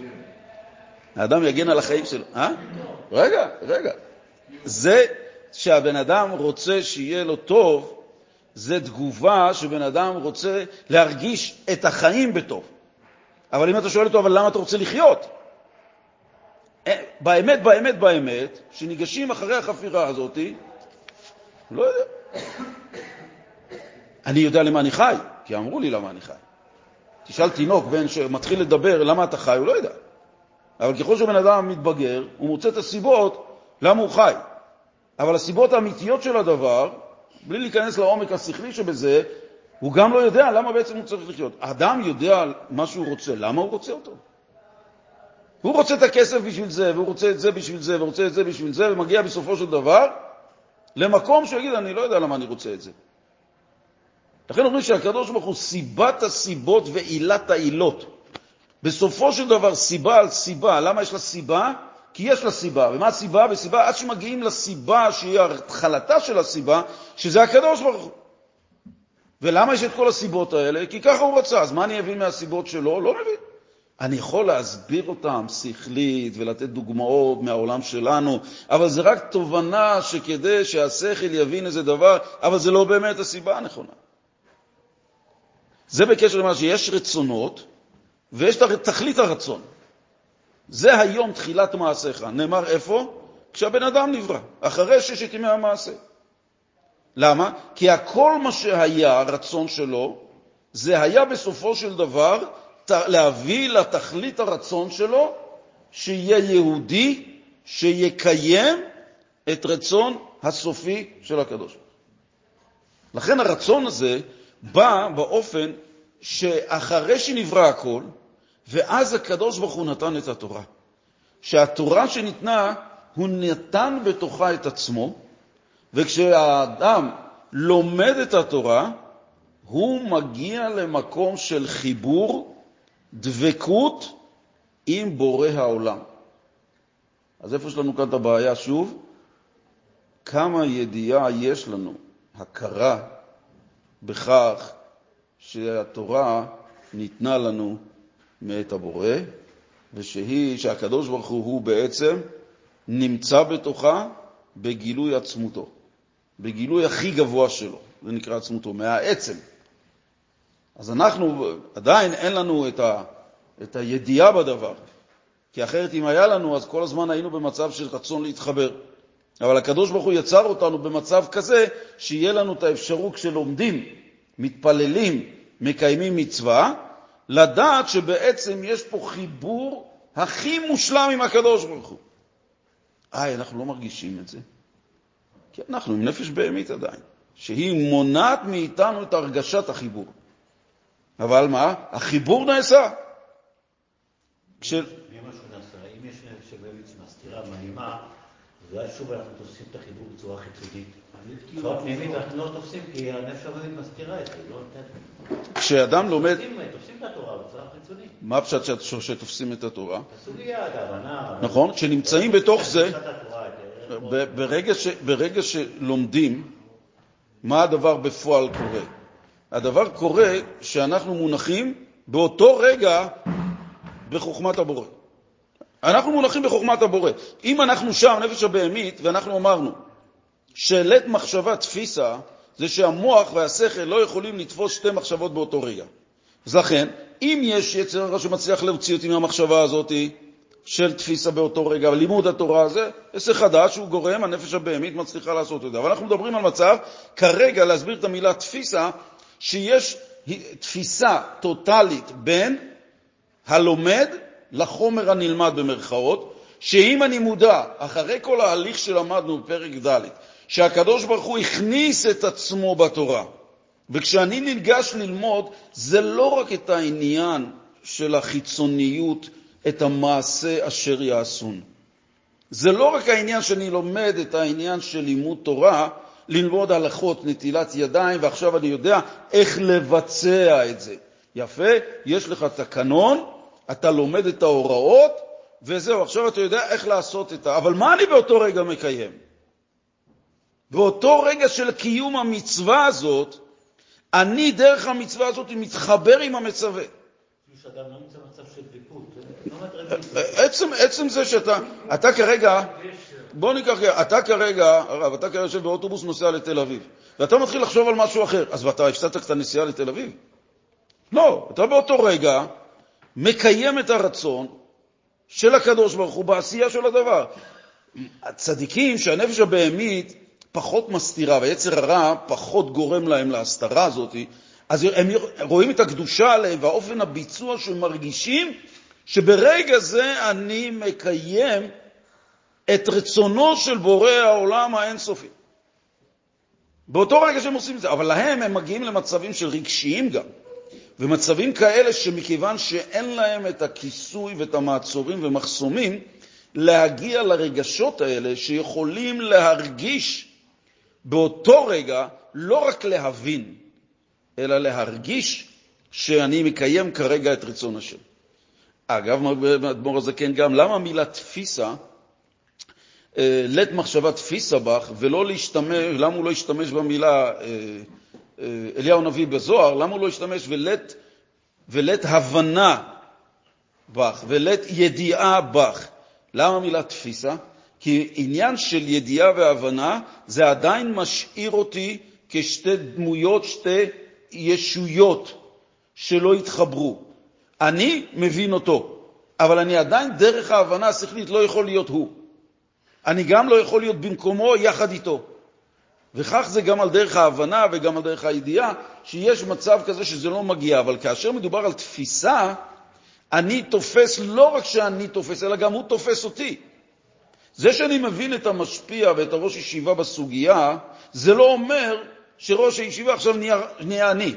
Speaker 1: האדם יגן על החיים שלו. אה? רגע, רגע. זה שהבן אדם רוצה שיהיה לו טוב, זה תגובה שבן אדם רוצה להרגיש את החיים בטוב. אבל אם אתה שואל אותו, אבל למה אתה רוצה לחיות? אה, באמת, באמת, באמת, שניגשים אחרי החפירה הזאת, לא יודע. אני יודע למה אני חי, כי אמרו לי למה אני חי. תשאל תינוק בן שמתחיל לדבר למה אתה חי, הוא לא יודע. אבל ככל שבן אדם מתבגר, הוא מוצא את הסיבות למה הוא חי. אבל הסיבות האמיתיות של הדבר, בלי להיכנס לעומק השכלי שבזה, הוא גם לא יודע למה בעצם הוא צריך לחיות. האדם יודע מה שהוא רוצה, למה הוא רוצה אותו? הוא רוצה את הכסף בשביל זה, והוא רוצה את זה בשביל זה, והוא רוצה את זה בשביל זה, ומגיע בסופו של דבר למקום שהוא יגיד, אני לא יודע למה אני רוצה את זה. לכן אומרים שהקדוש ברוך הוא סיבת הסיבות ועילת העילות. בסופו של דבר, סיבה על סיבה. למה יש לה סיבה? כי יש לה סיבה. ומה הסיבה? וסיבה עד שמגיעים לסיבה שהיא התחלתה של הסיבה, שזה הקדוש ברוך הוא. ולמה יש את כל הסיבות האלה? כי ככה הוא רצה. אז מה אני אבין מהסיבות שלו? לא מבין. אני יכול להסביר אותם שכלית ולתת דוגמאות מהעולם שלנו, אבל זה רק תובנה שכדי שהשכל יבין איזה דבר, אבל זה לא באמת הסיבה הנכונה. זה בקשר למה שיש רצונות, ויש תכלית הרצון. זה היום תחילת מעשיך. נאמר איפה? כשהבן אדם נברא, אחרי ששת ימי המעשה. למה? כי הכל מה שהיה, הרצון שלו, זה היה בסופו של דבר להביא לתכלית הרצון שלו, שיהיה יהודי, שיקיים את רצון הסופי של הקדוש. לכן הרצון הזה בא באופן שאחרי שנברא הכל, ואז הקדוש ברוך הוא נתן את התורה. שהתורה שניתנה, הוא נתן בתוכה את עצמו, וכשהאדם לומד את התורה, הוא מגיע למקום של חיבור, דבקות עם בורא העולם. אז איפה יש לנו כאן את הבעיה שוב? כמה ידיעה יש לנו, הכרה בכך שהתורה ניתנה לנו מאת הבורא, ושהיא, שהקדוש ברוך הוא, בעצם נמצא בתוכה בגילוי עצמותו, בגילוי הכי גבוה שלו, זה נקרא עצמותו, מהעצם. אז אנחנו, עדיין אין לנו את, ה, את הידיעה בדבר, כי אחרת אם היה לנו, אז כל הזמן היינו במצב של רצון להתחבר. אבל הקדוש ברוך הוא יצר אותנו במצב כזה, שיהיה לנו את האפשרות כשלומדים, מתפללים, מקיימים מצווה, לדעת שבעצם יש פה חיבור הכי מושלם עם הקדוש ברוך הוא. איי, אנחנו לא מרגישים את זה. כי אנחנו עם נפש בהמית עדיין, שהיא מונעת מאיתנו את הרגשת החיבור. אבל מה? החיבור נעשה.
Speaker 2: כש... אם משהו נעשה, אם יש נפש בהמית שמסתירה, מנימה, ואז שוב אנחנו תופסים את החיבור בצורה חיצונית. בצורה פנימית אנחנו לא תופסים, כי הנפש הבאמת מסתירה את זה, לא נותנת.
Speaker 1: כשאדם לומד...
Speaker 2: תופסים את התורה בצורה חיצונית.
Speaker 1: מה הפשט שתופסים את התורה?
Speaker 2: הסוגיה, את ההבנה.
Speaker 1: נכון, כשנמצאים בתוך זה, ברגע שלומדים, מה הדבר בפועל קורה? הדבר קורה שאנחנו מונחים באותו רגע בחוכמת הבורא. אנחנו מונחים בחוכמת הבורא. אם אנחנו שם, נפש הבהמית, ואנחנו אמרנו שלית מחשבה תפיסה, זה שהמוח והשכל לא יכולים לתפוס שתי מחשבות באותו רגע. אז לכן, אם יש יצר הרע שמצליח להוציא אותי מהמחשבה הזאת של תפיסה באותו רגע, לימוד התורה הזה, עסק חדש הוא גורם, הנפש הבהמית מצליחה לעשות את זה. אבל אנחנו מדברים על מצב, כרגע להסביר את המילה תפיסה, שיש תפיסה טוטלית בין הלומד לחומר הנלמד במרכאות, שאם אני מודע, אחרי כל ההליך שלמדנו בפרק ד', שהקדוש ברוך הוא הכניס את עצמו בתורה, וכשאני ניגש ללמוד, זה לא רק את העניין של החיצוניות, את המעשה אשר יעשון. זה לא רק העניין שאני לומד את העניין של לימוד תורה, ללמוד הלכות, נטילת ידיים, ועכשיו אני יודע איך לבצע את זה. יפה, יש לך תקנון, אתה לומד את ההוראות, וזהו, עכשיו אתה יודע איך לעשות את ה... אבל מה אני באותו רגע מקיים? באותו רגע של קיום המצווה הזאת, אני דרך המצווה הזאת מתחבר עם המצווה.
Speaker 2: לא
Speaker 1: עצם, עצם זה שאתה, אתה כרגע, בוא ניקח, אתה כרגע, הרב, אתה כרגע יושב באוטובוס נוסע לתל אביב, ואתה מתחיל לחשוב על משהו אחר, אז אתה הפסדת את הנסיעה לתל אביב? לא, אתה באותו רגע מקיים את הרצון של הקדוש ברוך הוא בעשייה של הדבר. הצדיקים שהנפש הבהמית פחות מסתירה, והיצר הרע פחות גורם להם להסתרה הזאת, אז הם רואים את הקדושה עליהם והאופן הביצוע שהם מרגישים שברגע זה אני מקיים את רצונו של בורא העולם האינסופי. באותו רגע שהם עושים את זה, אבל להם הם מגיעים למצבים של רגשיים גם, ומצבים כאלה שמכיוון שאין להם את הכיסוי ואת המעצורים ומחסומים, להגיע לרגשות האלה שיכולים להרגיש באותו רגע, לא רק להבין, אלא להרגיש שאני מקיים כרגע את רצון השם. אגב, אדמו"ר הזקן גם, למה המילה תפיסה, לית מחשבה תפיסה בך, ולא להשתמש, למה הוא לא השתמש במילה אה, אה, אליהו הנביא בזוהר, למה הוא לא השתמש ולית, ולית הבנה בך, ולית ידיעה בך? למה המילה תפיסה? כי עניין של ידיעה והבנה זה עדיין משאיר אותי כשתי דמויות, שתי ישויות שלא התחברו. אני מבין אותו, אבל אני עדיין דרך ההבנה השכלית לא יכול להיות הוא. אני גם לא יכול להיות במקומו יחד איתו. וכך זה גם על דרך ההבנה וגם על דרך הידיעה, שיש מצב כזה שזה לא מגיע, אבל כאשר מדובר על תפיסה, אני תופס לא רק שאני תופס, אלא גם הוא תופס אותי. זה שאני מבין את המשפיע ואת הראש ישיבה בסוגיה, זה לא אומר שראש הישיבה עכשיו נהיה, נהיה אני.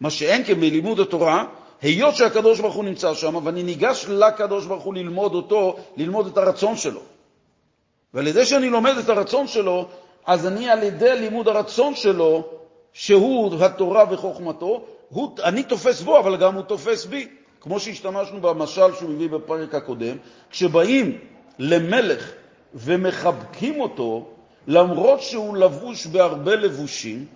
Speaker 1: מה שאין כן בלימוד התורה, היות שהקדוש ברוך הוא נמצא שם, ואני ניגש לקדוש ברוך הוא ללמוד אותו, ללמוד את הרצון שלו. ועל ידי שאני לומד את הרצון שלו, אז אני על ידי לימוד הרצון שלו, שהוא התורה וחוכמתו, הוא, אני תופס בו, אבל גם הוא תופס בי. כמו שהשתמשנו במשל שהוא הביא בפרק הקודם, כשבאים למלך ומחבקים אותו, למרות שהוא לבוש בהרבה לבושים,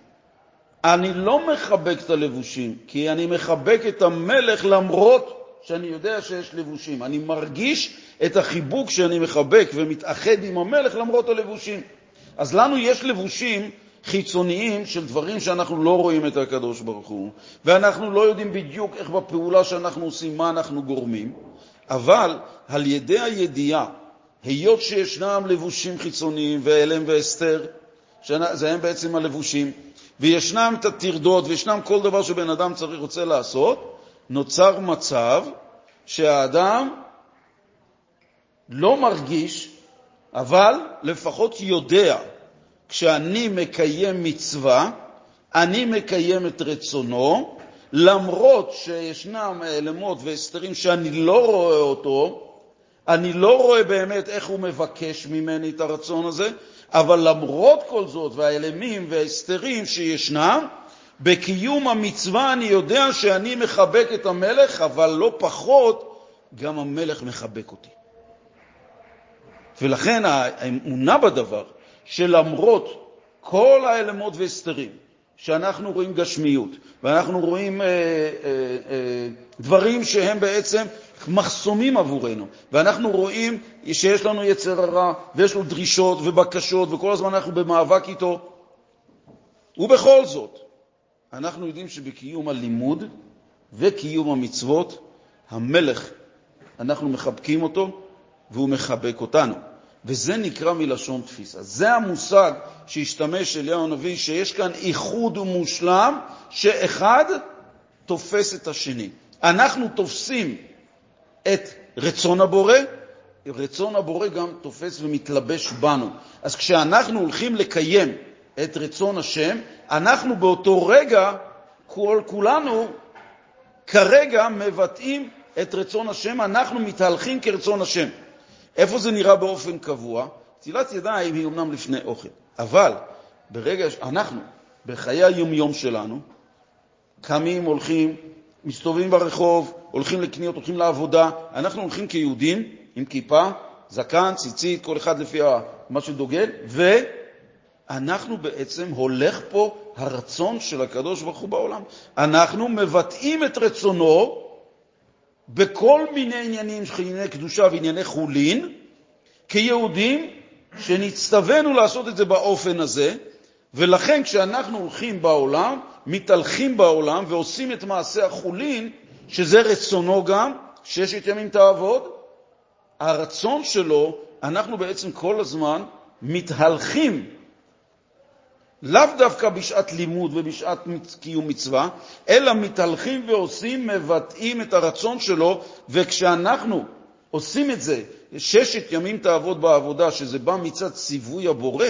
Speaker 1: אני לא מחבק את הלבושים, כי אני מחבק את המלך למרות שאני יודע שיש לבושים. אני מרגיש את החיבוק שאני מחבק ומתאחד עם המלך למרות הלבושים. אז לנו יש לבושים חיצוניים של דברים שאנחנו לא רואים את הקדוש ברוך הוא, ואנחנו לא יודעים בדיוק איך בפעולה שאנחנו עושים, מה אנחנו גורמים, אבל על ידי הידיעה היות שישנם לבושים חיצוניים, ואלם ואסתר, זה הם בעצם הלבושים, וישנם את הטרדות, וישנם כל דבר שבן אדם צריך, רוצה לעשות, נוצר מצב שהאדם לא מרגיש, אבל לפחות יודע, כשאני מקיים מצווה, אני מקיים את רצונו, למרות שישנם אלמות והסתרים שאני לא רואה אותו, אני לא רואה באמת איך הוא מבקש ממני את הרצון הזה, אבל למרות כל זאת והאלמים וההסתרים שישנם, בקיום המצווה אני יודע שאני מחבק את המלך, אבל לא פחות, גם המלך מחבק אותי. ולכן האמונה בדבר, שלמרות כל האלמות והסתרים, שאנחנו רואים גשמיות, ואנחנו רואים אה, אה, אה, דברים שהם בעצם מחסומים עבורנו, ואנחנו רואים שיש לנו יצר הרע, ויש לו דרישות ובקשות, וכל הזמן אנחנו במאבק איתו, ובכל זאת, אנחנו יודעים שבקיום הלימוד וקיום המצוות, המלך, אנחנו מחבקים אותו והוא מחבק אותנו. וזה נקרא מלשון תפיסה. זה המושג שהשתמש אליהו הנביא, שיש כאן איחוד מושלם, שאחד תופס את השני. אנחנו תופסים את רצון הבורא, רצון הבורא גם תופס ומתלבש בנו. אז כשאנחנו הולכים לקיים את רצון השם, אנחנו באותו רגע, כל, כולנו כרגע מבטאים את רצון השם, אנחנו מתהלכים כרצון השם. איפה זה נראה באופן קבוע? נטילת ידיים היא אמנם לפני אוכל, אבל ברגע שאנחנו, בחיי היומיום שלנו, קמים, הולכים, מסתובבים ברחוב, הולכים לקניות, הולכים לעבודה, אנחנו הולכים כיהודים עם כיפה, זקן, ציצית, כל אחד לפי מה שדוגל, ואנחנו בעצם הולך פה הרצון של הקדוש ברוך הוא בעולם. אנחנו מבטאים את רצונו בכל מיני עניינים, ענייני קדושה וענייני חולין, כיהודים שנצטווינו לעשות את זה באופן הזה, ולכן כשאנחנו הולכים בעולם, מתהלכים בעולם ועושים את מעשה החולין, שזה רצונו גם, ששת ימים תעבוד, הרצון שלו, אנחנו בעצם כל הזמן מתהלכים לאו דווקא בשעת לימוד ובשעת קיום מצווה, אלא מתהלכים ועושים, מבטאים את הרצון שלו, וכשאנחנו עושים את זה, ששת ימים תעבוד בעבודה, שזה בא מצד ציווי הבורא,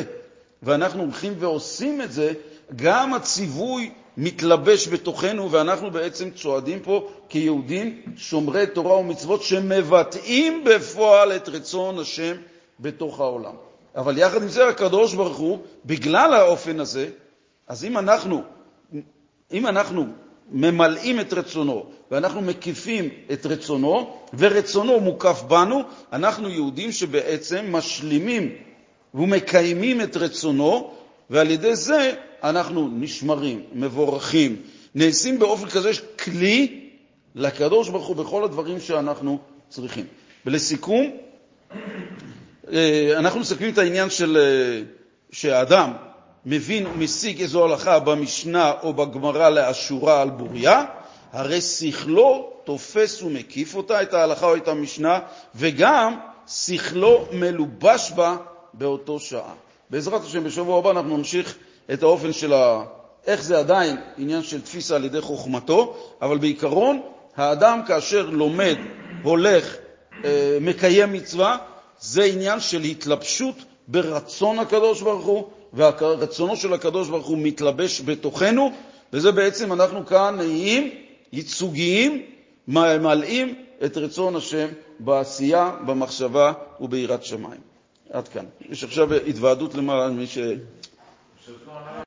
Speaker 1: ואנחנו הולכים ועושים את זה, גם הציווי מתלבש בתוכנו, ואנחנו בעצם צועדים פה כיהודים שומרי תורה ומצוות שמבטאים בפועל את רצון השם בתוך העולם. אבל יחד עם זה הקדוש ברוך הוא, בגלל האופן הזה, אז אם אנחנו, אם אנחנו ממלאים את רצונו ואנחנו מקיפים את רצונו ורצונו מוקף בנו, אנחנו יהודים שבעצם משלימים ומקיימים את רצונו, ועל ידי זה אנחנו נשמרים, מבורכים, נעשים באופן כזה כלי לקדוש ברוך הוא בכל הדברים שאנחנו צריכים. ולסיכום, אנחנו מסכמים את העניין של אה, שהאדם מבין ומשיג איזו הלכה במשנה או בגמרא לאשורה על בוריה, הרי שכלו תופס ומקיף אותה, את ההלכה או את המשנה, וגם שכלו מלובש בה באותו שעה. בעזרת השם, בשבוע הבא אנחנו נמשיך את האופן של ה... איך זה עדיין עניין של תפיסה על ידי חוכמתו, אבל בעיקרון, האדם כאשר לומד, הולך, אה, מקיים מצווה, זה עניין של התלבשות ברצון הקדוש ברוך הוא, והרצונו של הקדוש ברוך הוא מתלבש בתוכנו, וזה בעצם אנחנו כאן נהיים ייצוגיים, ממלאים את רצון השם בעשייה, במחשבה וביראת שמיים. עד כאן. יש עכשיו התוועדות למעלה מי ש...